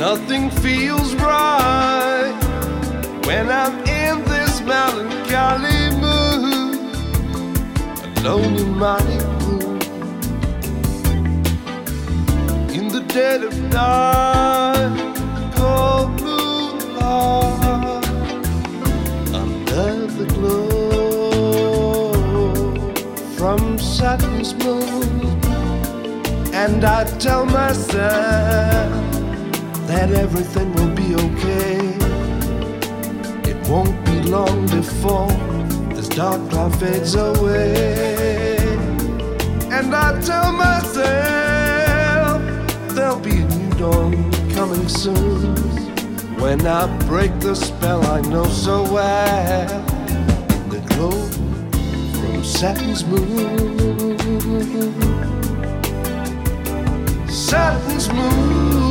Nothing feels right when I'm in this melancholy mood, alone in my room, in the dead of night, cold blue light, under the glow from Saturn's moon, and I tell myself that everything will be okay. It won't be long before this dark cloud fades away. And I tell myself there'll be a new dawn coming soon. When I break the spell I know so well, the glow from Saturn's moon. Saturn's moon.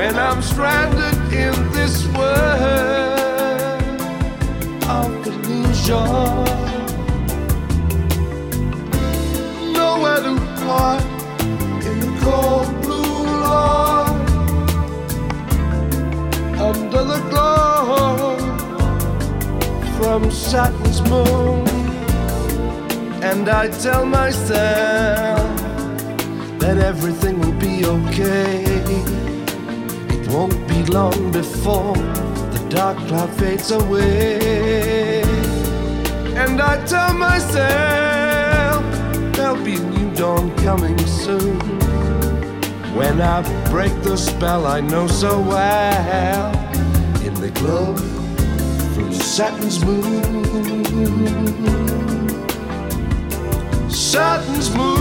When I'm stranded in this world of illusion. Nowhere to hide in the cold blue light under the glow from Saturn's moon. And I tell myself that everything will be okay. Won't be long before the dark cloud fades away. And I tell myself there'll be a new dawn coming soon. When I break the spell I know so well, in the glow from Saturn's moon. Saturn's moon.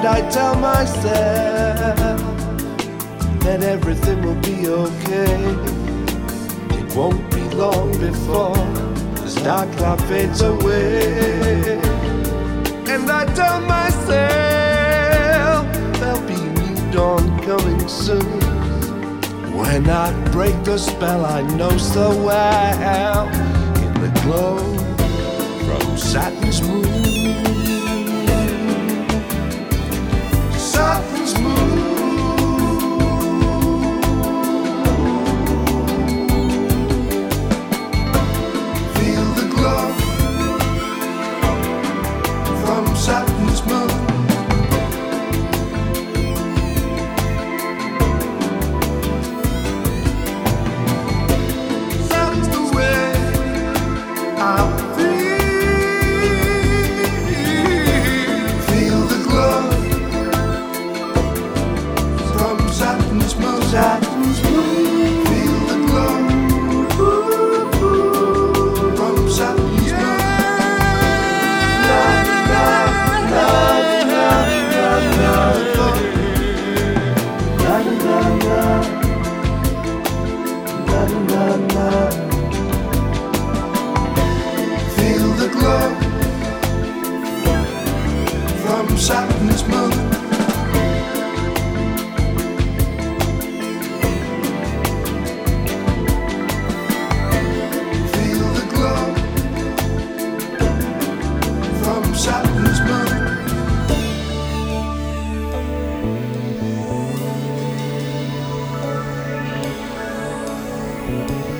And I tell myself that everything will be okay. It won't be long before this dark cloud fades away. And I tell myself there'll be new dawn coming soon. When I break the spell I know so well, in the glow from Saturn's moon. thank you